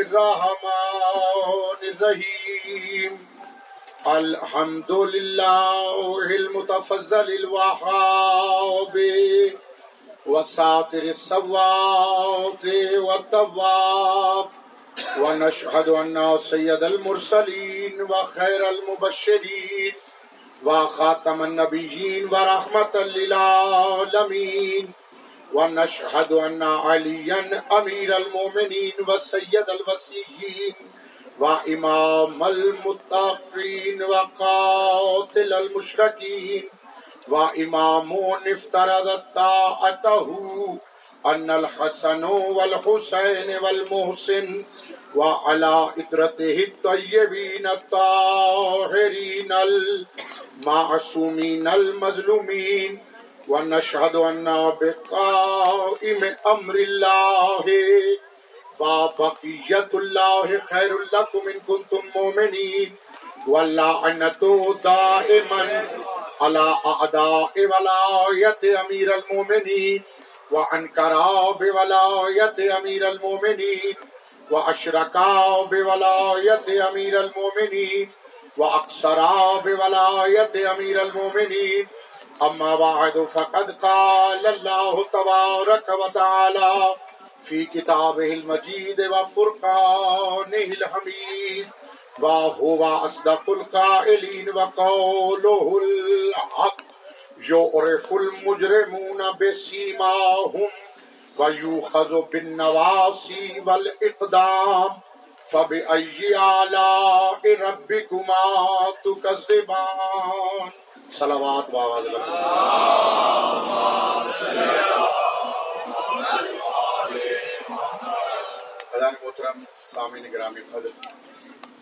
الرحمن الرحيم الحمد لله المتفضل الوهاب وساتر الصوات والتواب۔ ونشهد أن سيد المرسلين وخير المبشرين وخاتم النبيين ورحمة للعالمين ونشهد أن عليا أمير المؤمنين وسيد الوسيين وإمام المتقين وقاتل المشركين وإمام افترض طاعته أن الحسن والحسين والمحسن وعلى إطرته الطيبين الطاهرين المعصومين المظلومين ونشهد أن بقائم أمر الله. وبقية الله خير لكم إن كنتم مؤمنين. واللعنة دائما على أعداء ولاية أمير المؤمنين. وأنكرا بولاية أمير المؤمنين. وأشركا بولاية أمير المؤمنين. وأقصرا بولاية أمير المؤمنين. أما بعد، فقد قال الله تبارك وتعالى في كتابه المجيد وفرقانه الحميد، وهو أصدق القائلين وقوله الحق، يعرف المجرمون بسيماهم ويوخذ بالنواصي والإقدام، فبأي آلاء ربكما تكذبان؟ صلوات بآواز خزان محترم سامعین گرامی، فضل۔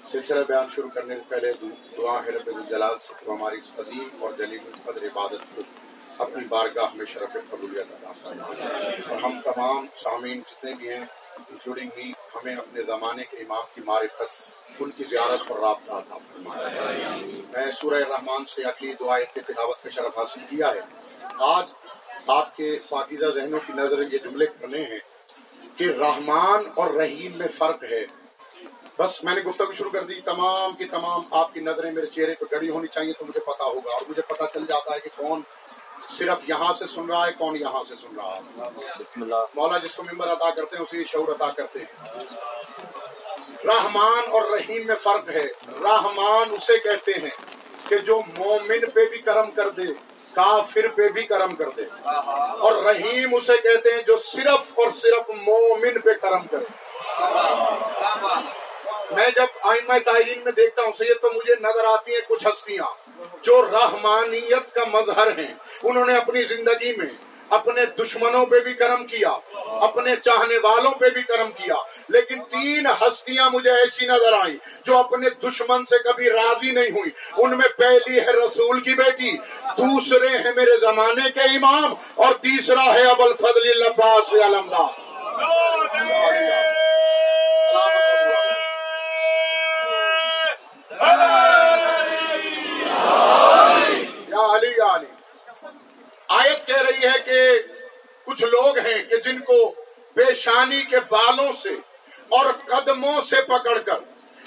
سلسلہ بیان شروع کرنے سے پہلے دعا ہے رب الجلال سے کہ ہماری اس عظیم اور جلیل القدر عبادت کو اپنی بارگاہ میں شرف قبولیت عطا فرمائے۔ اور ہم تمام سامعین جتنے بھی ہیں انکلوڈنگ می ہمیں اپنے زمانے کے امام کی معرفت، ان کی زیارت پر رابطہ عطا فرمائے۔ میں سورہ رحمان سے اگلی دعائیں کی تلاوت کا شرف حاصل کیا ہے۔ آج آپ کے پاکیزہ ذہنوں کی نظر یہ جملے کرنے ہیں کہ رحمان اور رحیم میں فرق ہے۔ بس میں نے گفتگو شروع کر دی، تمام کی تمام آپ کی نظریں میرے چہرے پہ گڑی ہونی چاہیے تو مجھے پتا ہوگا اور مجھے پتا چل جاتا ہے کہ کون صرف یہاں سے سن رہا ہے کون یہاں سے سن رہا ہے؟ بسم اللہ۔ مولا جس کو ممبر ادا کرتے ہیں اسی شعور ادا کرتے ہیں۔ رحمان اور رحیم میں فرق ہے۔ رحمان اسے کہتے ہیں کہ جو مومن پہ بھی کرم کر دے کافر پہ بھی کرم کر دے۔ اور رحیم اسے کہتے ہیں جو صرف اور صرف مومن پہ کرم کرے۔ میں جب آئمہ تاہرین میں دیکھتا ہوں، سید، تو مجھے نظر آتی ہیں کچھ ہستیاں جو رحمانیت کا مظہر ہیں۔ انہوں نے اپنی زندگی میں اپنے دشمنوں پہ بھی کرم کیا، اپنے چاہنے والوں پہ بھی کرم کیا، لیکن تین ہستیاں مجھے ایسی نظر آئیں جو اپنے دشمن سے کبھی راضی نہیں ہوئی ان میں پہلی ہے رسول کی بیٹی، دوسرے ہیں میرے زمانے کے امام، اور تیسرا ہے اب الفضل عباس علمدار یا علی یا علی۔ آیت کہہ رہی ہے کہ کچھ لوگ ہیں کہ جن کو پیشانی کے بالوں سے اور قدموں سے پکڑ کر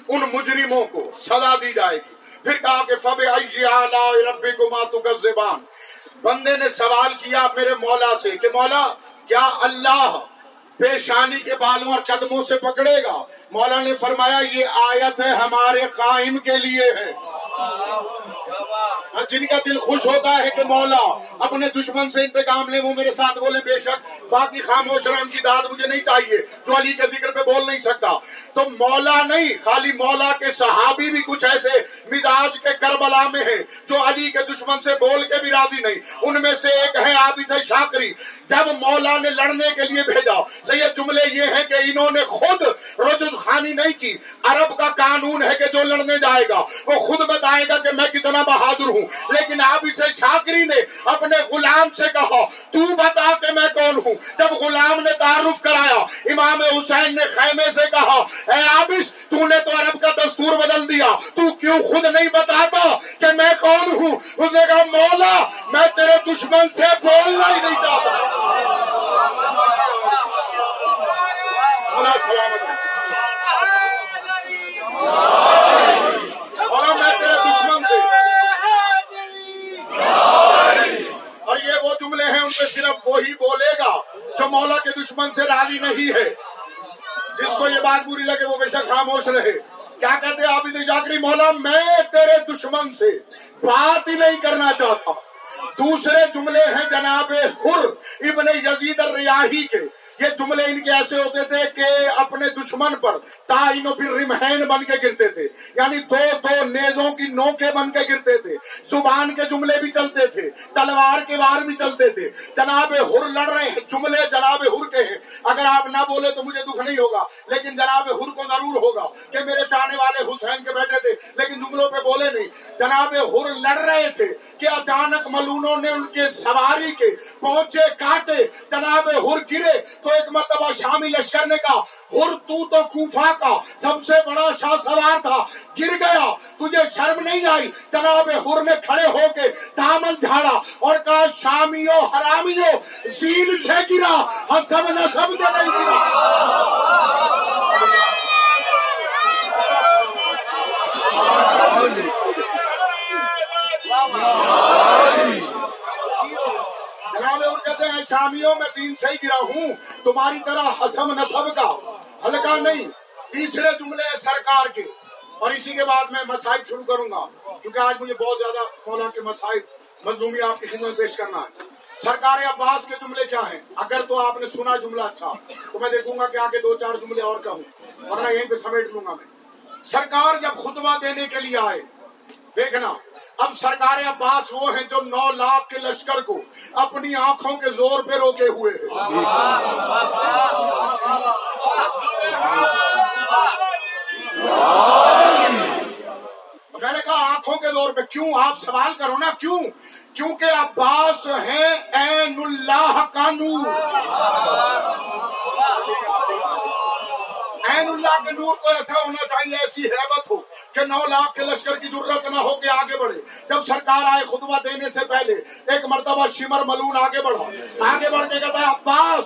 ان مجرموں کو سزا دی جائے گی۔ پھر کہا کہ فب ربی کو ماتو زبان بندے نے سوال کیا میرے مولا سے کہ مولا، کیا اللہ پیشانی کے بالوں اور قدموں سے پکڑے گا۔ مولا نے فرمایا، یہ آیت ہے ہمارے قائم کے لیے ہے۔ جن کا دل خوش ہوتا ہے کہ مولا اپنے دشمن سے انتقام لے، وہ میرے ساتھ بولے، بے شک باقی خاموش رحم کی داد مجھے نہیں چاہیے، جو علی کے ذکر پہ بول نہیں سکتا۔ تو مولا نہیں، خالی مولا کے صحابی بھی کچھ ایسے مزاج کے کربلا میں ہیں جو علی کے دشمن سے بول کے بھی راضی نہیں۔ ان میں سے ایک ہے عابد شاکری۔ جب مولا نے لڑنے کے لیے بھیجا تو جملے یہ ہیں کہ انہوں نے خود رجز خانی نہیں کی۔ عرب کا قانون ہے کہ جو لڑنے جائے گا، وہ خود بتائے گا کہ میں کتنا بہادر ہوں۔ لیکن اب اسے شاکری نے اپنے غلام سے کہا، تو بتا کہ میں کون ہوں۔ جب غلام نے تعارف کرایا، امام حسین نے خیمے سے کہا، اے عابس تو نے تو عرب کا دستور بدل دیا۔ تو کیوں خود نہیں بتاتا کہ میں کون ہوں؟ اس نے کہا، مولا، میں تیرے دشمن سے بولنا ہی نہیں چاہتا مولا سلامت مولا میں تیرے دشمن سے اور یہ وہ جملے ہیں ان پہ صرف وہی بولے گا جو مولا کے دشمن سے راضی نہیں ہے۔ جس کو یہ بات بری لگے وہ بے شک خاموش رہے۔ کیا کہتے عابد جاگری مولا، میں تیرے دشمن سے بات ہی نہیں کرنا چاہتا۔ دوسرے جملے ہیں جناب حر ابن یزید الریاحی کے۔ یہ جملے ان کے ایسے ہوتے تھے کہ اپنے دشمن پر تعین و پھر رمحین بن کے گرتے تھے۔ یعنی دو دو نیزوں کی نوکے بن کے گرتے تھے۔ زبان کے جملے بھی چلتے تھے، تلوار کے وار بھی چلتے تھے۔ جناب ہر لڑ رہے ہیں، جملے جناب ہر کے ہیں۔ اگر آپ نہ بولے تو مجھے دکھ نہیں ہوگا، لیکن جناب ہر کو ضرور ہوگا کہ میرے چاہنے والے حسین کے بیٹھے تھے، لیکن جملوں پہ بولے نہیں۔ جناب ہر لڑ رہے تھے کہ اچانک ملونوں نے ان کے سواری کے پہنچے، کاٹے، جناب ہر گرے۔ تو ایک مرتبہ شامی لشکر نے کہا ہر تو تو کوفہ کا سب سے بڑا شاہ سوار تھا، گر گیا، تجھے شرم نہیں آئی؟ جناب ہر نے کھڑے ہو کے دامن جھاڑا اور کہا، شامیوں، حرامیوں زین سے گرا، حسب نسب سے نہیں گرا۔ اور کہتے ہیں، شامیوں میں تین سے ہی گرا ہوں، تمہاری طرح حسم نصب کا ہلکا نہیں۔ تیسرے جملے سرکار کے۔ اور اسی کے بعد میں مسائل شروع کروں گا، کیونکہ آج مجھے بہت زیادہ مولا کے مسائل منظومی آپ کی خدمت پیش کرنا ہے۔ سرکار عباس کے جملے کیا ہیں؟ اگر تو آپ نے سنا جملہ اچھا تو میں دیکھوں گا کہ آگے دو چار جملے اور کہوں، ورنہ یہیں پہ سمیٹ لوں گا میں۔ سرکار جب خطبہ دینے کے لیے آئے دیکھنا، اب سرکار عباس وہ ہیں جو نو لاکھ کے لشکر کو اپنی آنکھوں کے زور پہ روکے ہوئے ہیں۔ میں نے کہا، آنکھوں کے زور پہ کیوں؟ آپ سوال کرو نا، کیوں؟ کیونکہ عباس ہیں این اللہ کا نور۔ این اللہ کے نور کو ایسا ہونا چاہیے، ایسی حیبت ہو۔ کہ نو لاکھ کے لشکر کی ضرورت نہ ہو کے آگے بڑھے۔ جب سرکار آئے خطبہ دینے سے پہلے، ایک مرتبہ شمر ملون آگے بڑھا۔ آگے بڑھ کے کہتا ہے، عباس،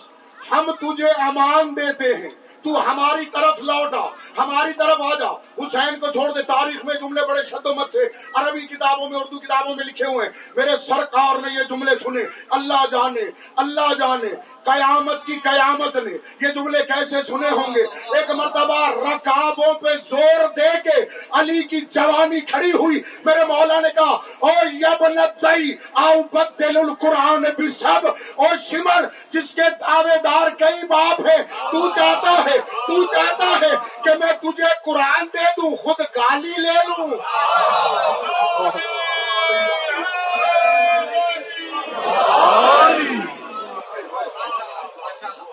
ہم تجھے امان دیتے ہیں۔ تو ہماری طرف لوٹا ہماری طرف آ جا۔ حسین کو چھوڑ دے، تاریخ میں جملے بڑے شدت سے۔ عربی کتابوں میں، اردو کتابوں میں لکھے ہوئے ہیں۔ میرے سرکار نے یہ جملے سنے۔ اللہ جانے اللہ جانے۔ قیامت کی قیامت نے۔ یہ جملے کیسے سنے ہوں گے؟ ایک مرتبہ رکابوں پہ زور دے کے علی کی جوانی کھڑی ہوئی۔ میرے مولا نے کہا، او یبن دئی آؤ بدل القرآن بھی سب او شمر، جس کے دعوے دار کئی باپ ہے تو چاہتا ہے تو چاہتا ہے کہ میں تجھے قرآن دے دوں، خود گالی لے لوں۔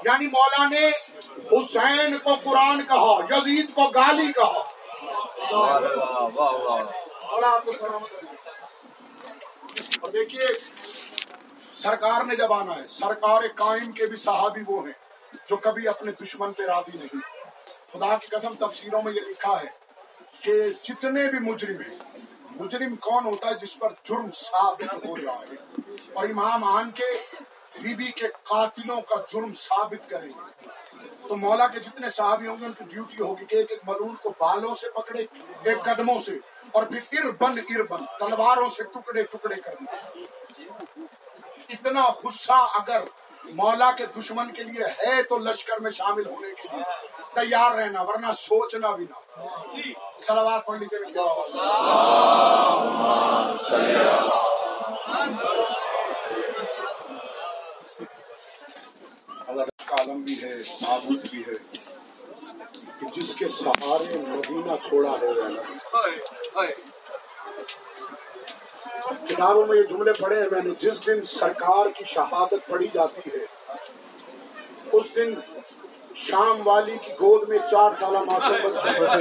یعنی مولا نے حسین کو قرآن کہا یزید کو گالی کہا اور آپ کو اور دیکھیے، سرکار نے جب آنا ہے، سرکار قائم کے بھی صحابی وہ ہیں۔ جو کبھی اپنے دشمن پہ راضی نہیں۔ خدا کی قسم تفسیروں میں یہ لکھا ہے کہ جتنے بھی مجرم ہیں، مجرم کون ہوتا ہے جس پر جرم ثابت ہو جائے؟ اور امام آن کے بی بی کے قاتلوں کا جرم ثابت کریں گے تو مولا کے جتنے صحابی ہوں گے، ان کی ڈیوٹی ہوگی کہ ایک ایک ملون کو بالوں سے پکڑے، ایک قدموں سے، اور پھر اربن اربن تلواروں سے ٹکڑے ٹکڑے کرنے۔ اتنا غصہ اگر مولا کے دشمن کے لیے ہے تو لشکر میں شامل ہونے کے لیے تیار رہنا، ورنہ سوچنا بھی نہ سلوات پڑھ لیجیے کیا اللہ کا عالم بھی ہے، معبود بھی ہے جس کے سہارے مدینہ چھوڑا ہے۔ وہ کتابوں میں یہ جملے پڑھے ہیں، میں نے جس دن سرکار کی شہادت پڑھی جاتی ہے، اس دن شام والی کی گود میں چار سالہ معصوم بچہ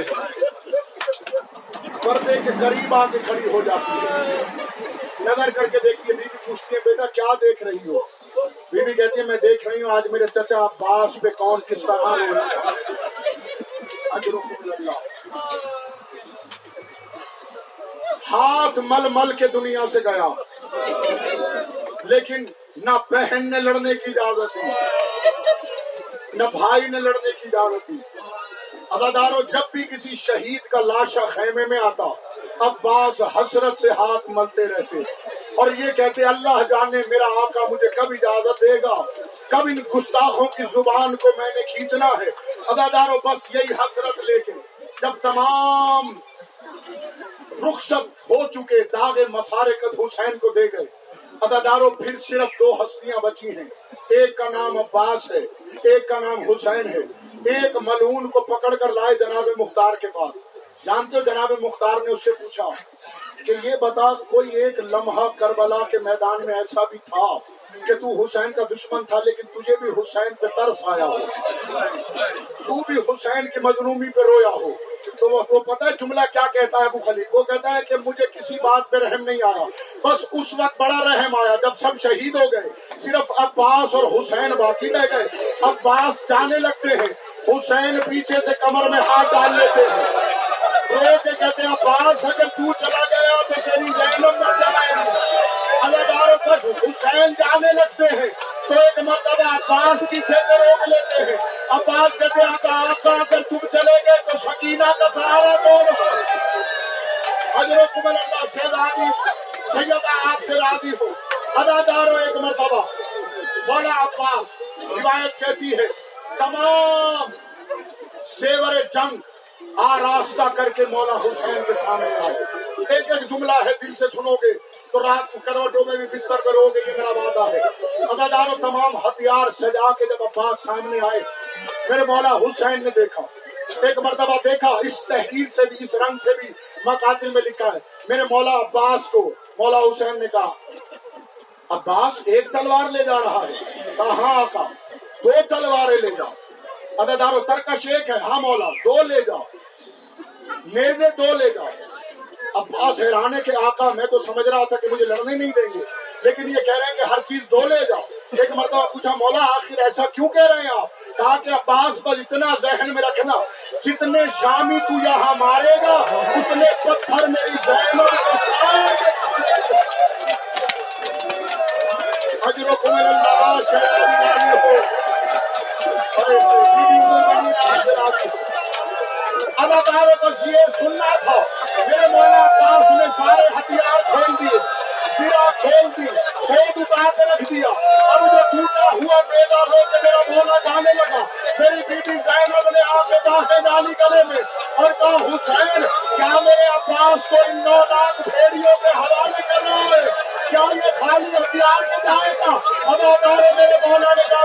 پردے کے قریب آ کے کھڑی ہو جاتی ہے۔ نظر کر کے دیکھتی ہے بیوی پوچھتی ہے بیٹا کیا دیکھ رہی ہو؟ بیوی کہتی ہے میں دیکھ رہی ہوں، آج میرے چچا عباس پہ کون کس طرح ہاتھ مل مل کے دنیا سے گیا۔ لیکن نہ بہن نے لڑنے کی اجازت دی، نہ بھائی نے لڑنے کی اجازت دی۔ اداداروں جب بھی کسی شہید کا لاشا خیمے میں آتا، عباس حسرت سے ہاتھ ملتے رہتے۔ اور یہ کہتے، اللہ جانے میرا آقا مجھے کب اجازت دے گا؟ کب ان گستاخوں کی زبان کو میں نے کھینچنا ہے؟ اداداروں بس یہی حسرت لے کے جب تمام رخصت ہو چکے داغ مفارقت حسین کو دے گئے۔ اداداروں پھر صرف دو ہستیاں بچی ہیں۔ ایک کا نام عباس ہے، ایک کا نام حسین ہے۔ ایک ملون کو پکڑ کر لائے جناب مختار کے پاس۔ جانتے ہو جناب مختار نے اس سے پوچھا کہ یہ بتا کوئی ایک لمحہ کربلا کے میدان میں ایسا بھی تھا کہ تو حسین کا دشمن تھا، لیکن تجھے بھی حسین پہ ترس آیا ہو۔ تو بھی حسین کی مظلومی پہ رویا ہو۔ تو وہ پتا ہے جملہ کیا کہتا ہے ابو خلیف وہ کہتا ہے کہ مجھے کسی بات پہ رحم نہیں آیا۔ بس اس وقت بڑا رحم آیا جب سب شہید ہو گئے۔ صرف عباس اور حسین باقی رہ گئے۔ عباس جانے لگتے ہیں۔ حسین پیچھے سے کمر میں ہاتھ ڈال لیتے ہیں۔ رو کہتے ہیں عباس اگر تو چلا گیا تو تیری جینب مر جائے گی اللہ حسین جانے لگتے ہیں تو ایک مرتبہ عباس پیچھے سے روک لیتے ہیں عباس کہتے ہیں آقا اگر تم چلے گئے تو سکینہ کا سہارا کون ہو حضرت قبل اللہ سے راضی سیدہ آپ سے راضی ہو ادادار ہو ایک مرتبہ مولا عباس روایت کہتی ہے تمام سیور جنگ آراستہ کر کے مولا حسین کے سامنے آئے ایک ایک جملہ ہے دل سے سنو گے تو رات کو کروٹوں میں بھی بستر کرو گے، یہ میرا وعدہ ہے۔ ادادار تمام ہتھیار سجا کے جب عباس سامنے آئے، میرے مولا حسین نے دیکھا۔ ایک مرتبہ دیکھا، اس تحریر سے بھی، اس رنگ سے بھی مقاتل میں لکھا ہے۔ میرے مولا عباس کو، مولا حسین نے کہا، عباس ایک تلوار لے جا رہا ہے۔ کہاں آقا، دو تلواریں لے جاؤ ادادار ترکش ایک ہے۔ ہاں مولا، دو لے جاؤ نیزے دو لے جاؤ۔ عباس حیرانے کے آقا، میں تو سمجھ رہا تھا کہ مجھے لڑنے نہیں دیں گے، لیکن یہ کہہ رہے ہیں کہ ہر چیز دو لے جاؤ۔ ایک مرتبہ پوچھا، مولا آخر ایسا کیوں کہہ رہے ہیں آپ؟ کہا کہ عباس پر اتنا ذہن میں رکھنا، جتنے شامی تو یہاں مارے گا، اتنے پتھر میری ذہن اداکاروں بس یہ سننا تھا۔ میرے مولا پاس نے سارے ہتھیار کھول دیے، سرا کھول دی خود اتار کے رکھ دیا۔ اب جو ٹوٹا ہوا میلا لو کے میرا مولا جانے لگا۔ میری بیٹی زینب نے آ کے باہیں ڈالی گلے میں اور کہا، حسین، کیا میرے عباس کو ان نو لاکھ بھیڑیوں کے حوالے کرنا ہے؟ کیا یہ خالی ہتھیار کے جائے گا؟ اب ادارے میرے مولا نے کہا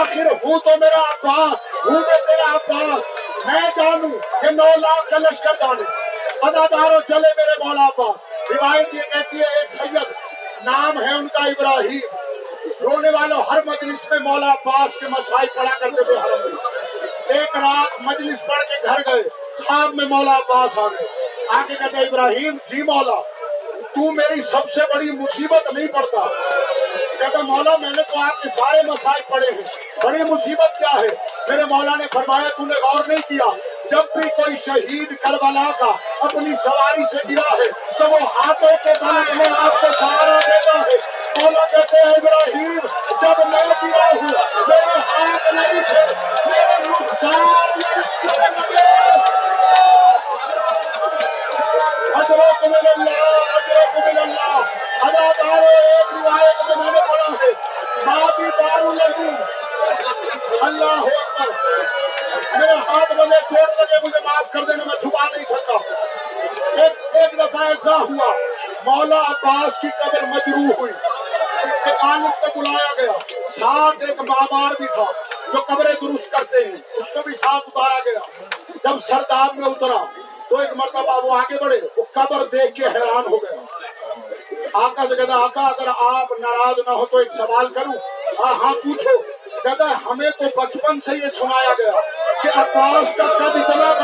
آخر ہوں تو میرا عباس ہوں میں تیرا عباس۔ میں جانوں کہ نو لاکھ کا لشکر جانے۔ اداداروں چلے میرے مولا پاس روایت یہ کہتی ہے، ایک سید، نام ہے ان کا ابراہیم۔ رونے والوں ہر مجلس میں مولا پاس کے مسائل پڑھا کرتے تھے حرم میں ایک رات مجلس پڑھ کے گھر گئے، خواب میں مولا پاس آ گئے۔ آگے کہتے ابراہیم جی مولا۔ تو میری سب سے بڑی مصیبت نہیں پڑتا۔ کہتا مولا، میں نے تو آپ کے سارے مسائل پڑھے ہیں۔ بڑی مصیبت کیا ہے؟ میرے مولا نے فرمایا، تو نے غور نہیں کیا۔ جب بھی کوئی شہید کربلا کا اپنی سواری سے گرا ہے، تو وہ ہاتھوں کے بل میں آپ کو سہارا دیتا ہے۔ مولا کہتے ہیں، ابراہیم، جب میں گرا ہوں، میرے ہاتھ نہیں تھے میرے رخسار لگے اجرکم اللہ اللہ اداکاروں ایک روایت میں میں نے پڑھا ہے باقی دارو لگوں اللہ اکبر میرے ہاتھ بنے چوٹ لگے مجھے معاف کر دینا میں چھپا نہیں سکتا ایک ایک دفعہ ایسا ہوا مولا عباس کی قبر مجروح ہوئی ایک عالم کو بلایا گیا ساتھ ایک بابار بھی تھا جو قبریں درست کرتے ہیں اس کو بھی ساتھ اتارا گیا جب سرداب میں اترا تو ایک مرتبہ وہ آگے بڑھے وہ قبر دیکھ کے حیران ہو گیا۔ آقا سے کہتا آقا، اگر آپ ناراض نہ ہو تو ایک سوال کروں۔ ہاں ہاں پوچھو۔ کہتا ہمیں تو بچپن سے یہ سنایا گیا کہ عباس کا قد اتنا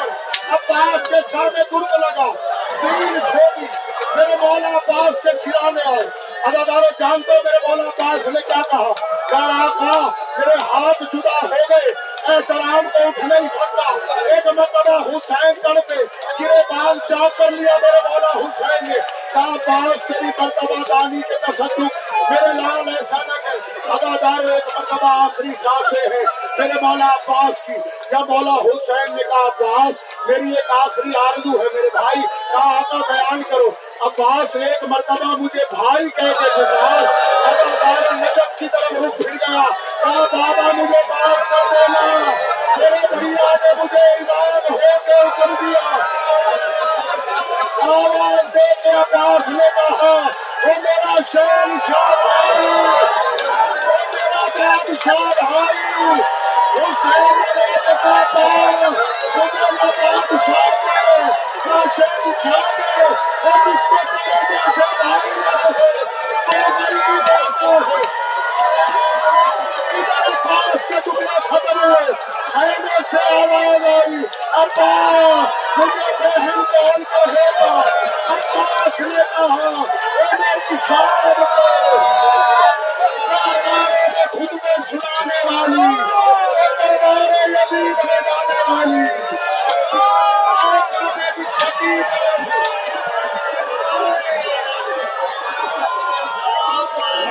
عباس کے سامنے درد لگا زمین چھوڑی میرے مولا عباس کے سرانے آئے ادادارو جانتے ہو میرے مولا عباس نے کیا کہا؟ کہا رہا کہا میرے ہاتھ جدا ہو گئے۔ احترام کو اٹھ نہیں سکتا۔ ایک مرتبہ حسین کر پہ گرے بان چاک کر لیا میرے مولا حسین نے۔ کہا باس تیری مرتبہ دانی کے تصدق میرے لال ایسا نہ کر ادادار ایک مرتبہ آخری سانسیں ہیں۔ میرے مولا عباس کی جب مولا حسین نے کہا، عباس، میری ایک آخری آرزو ہے میرے بھائی، کہا، آقا، بیان کرو۔ عباس، ایک مرتبہ مجھے بھائی کہہ کے گزار ادادار نجف کی طرف رخ پھر گیا۔ کہا، بابا، مجھے معاف کر دینا میرے بھیا نے مجھے امام ہو کے کر دیا۔ آواز دے کے عباس نے کہا، وہ میرا شہن شاہ بھائی، وہ میرا بادشاہ بھائی۔ کہا